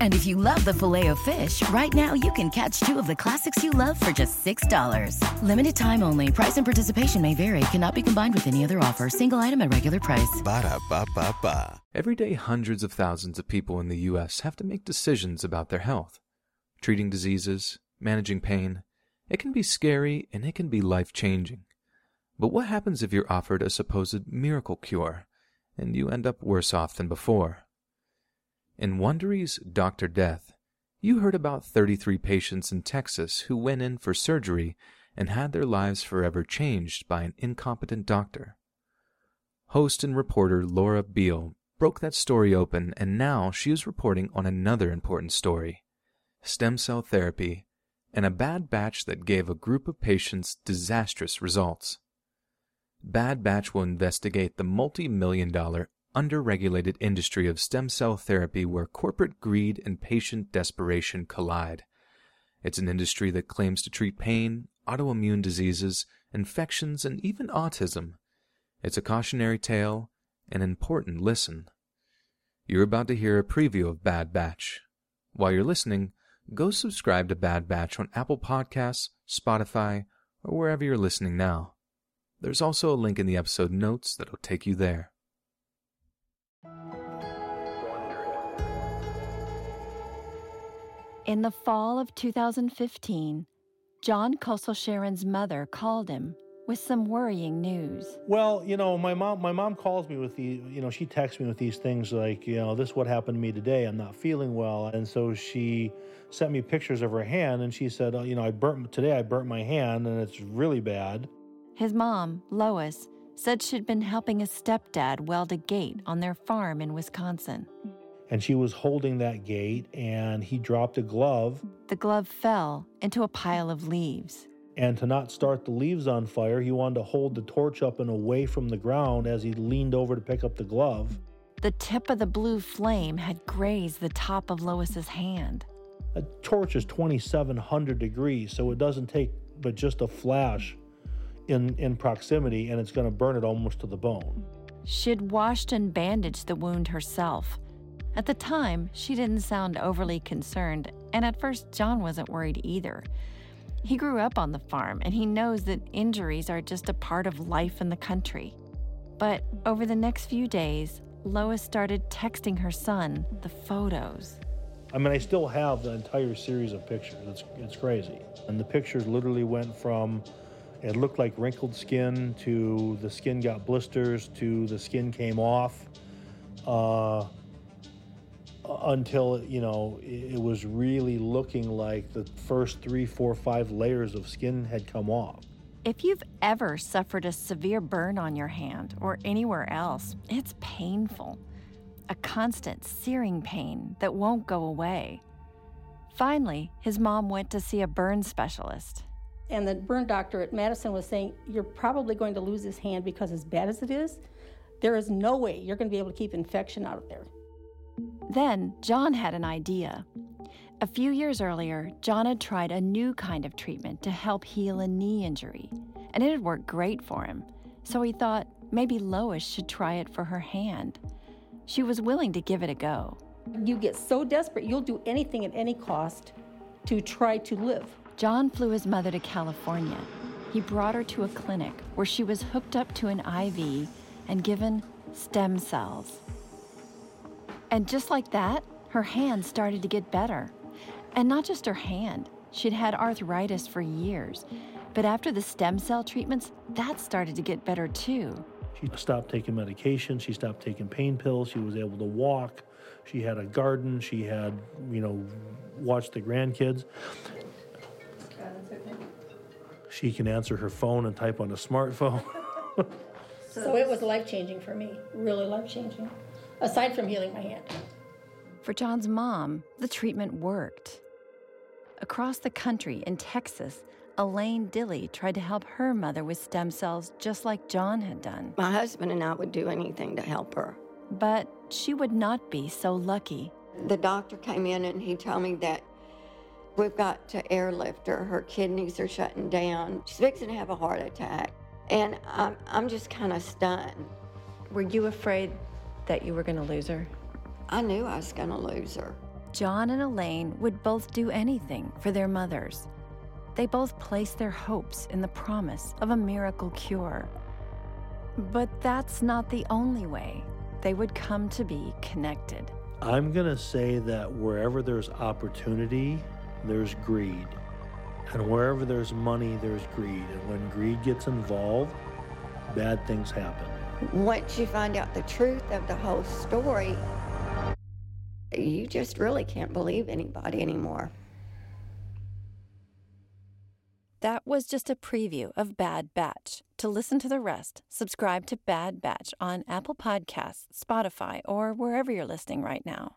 And if you love the Filet-O-Fish, right now you can catch two of the classics you love for just $6. Limited time only. Price and participation may vary. Cannot be combined with any other offer. Single item at regular price. Ba da ba ba ba. Every day, hundreds of thousands of people in the U.S. have to make decisions about their health. Treating diseases, managing pain, it can be scary and it can be life changing. But what happens if you're offered a supposed miracle cure and you end up worse off than before? In Wondery's Dr. Death, you heard about 33 patients in Texas who went in for surgery and had their lives forever changed by an incompetent doctor. Host and reporter Laura Beil broke that story open, and now she is reporting on another important story stem cell therapy and a bad batch that gave a group of patients disastrous results. Bad Batch will investigate the multi million dollar underregulated industry of stem cell therapy where corporate greed and patient desperation collide. It's an industry that claims to treat pain, autoimmune diseases, infections, and even autism. It's a cautionary tale, an important listen. You're about to hear a preview of Bad Batch. While you're listening, go subscribe to Bad Batch on Apple Podcasts, Spotify, or wherever you're listening now. There's also a link in the episode notes that'll take you there. In the fall of 2015, John Kosolcharoen's mother called him with some worrying news. Well, you know, my mom my mom calls me with the you know, she texts me with these things like, you know, this is what happened to me today. I'm not feeling well. And so she sent me pictures of her hand and she said, oh, you know, I burnt today I burnt my hand and it's really bad. His mom, Lois, said she'd been helping his stepdad weld a gate on their farm in Wisconsin and she was holding that gate and he dropped a glove. The glove fell into a pile of leaves. And to not start the leaves on fire, he wanted to hold the torch up and away from the ground as he leaned over to pick up the glove. The tip of the blue flame had grazed the top of Lois's hand. A torch is 2700 degrees, so it doesn't take but just a flash in, in proximity and it's going to burn it almost to the bone. She'd washed and bandaged the wound herself at the time, she didn't sound overly concerned, and at first, John wasn't worried either. He grew up on the farm and he knows that injuries are just a part of life in the country. But over the next few days, Lois started texting her son the photos. I mean, I still have the entire series of pictures. It's, it's crazy. And the pictures literally went from it looked like wrinkled skin to the skin got blisters to the skin came off. Uh, until you know it was really looking like the first three, four, five layers of skin had come off. If you've ever suffered a severe burn on your hand or anywhere else, it's painful. A constant searing pain that won't go away. Finally, his mom went to see a burn specialist. And the burn doctor at Madison was saying, You're probably going to lose his hand because, as bad as it is, there is no way you're going to be able to keep infection out of there. Then John had an idea. A few years earlier, John had tried a new kind of treatment to help heal a knee injury, and it had worked great for him. So he thought maybe Lois should try it for her hand. She was willing to give it a go. You get so desperate, you'll do anything at any cost to try to live. John flew his mother to California. He brought her to a clinic where she was hooked up to an IV and given stem cells. And just like that, her hand started to get better. And not just her hand, she'd had arthritis for years. But after the stem cell treatments, that started to get better too. She stopped taking medication, she stopped taking pain pills, she was able to walk, she had a garden, she had, you know, watched the grandkids. She can answer her phone and type on a smartphone. so it was life changing for me, really life changing aside from healing my hand. For John's mom, the treatment worked. Across the country in Texas, Elaine Dilly tried to help her mother with stem cells just like John had done. My husband and I would do anything to help her. But she would not be so lucky. The doctor came in and he told me that we've got to airlift her. Her kidneys are shutting down. She's fixing to have a heart attack. And I'm, I'm just kind of stunned. Were you afraid that you were going to lose her? I knew I was going to lose her. John and Elaine would both do anything for their mothers. They both placed their hopes in the promise of a miracle cure. But that's not the only way they would come to be connected. I'm going to say that wherever there's opportunity, there's greed. And wherever there's money, there's greed. And when greed gets involved, bad things happen. Once you find out the truth of the whole story, you just really can't believe anybody anymore. That was just a preview of Bad Batch. To listen to the rest, subscribe to Bad Batch on Apple Podcasts, Spotify, or wherever you're listening right now.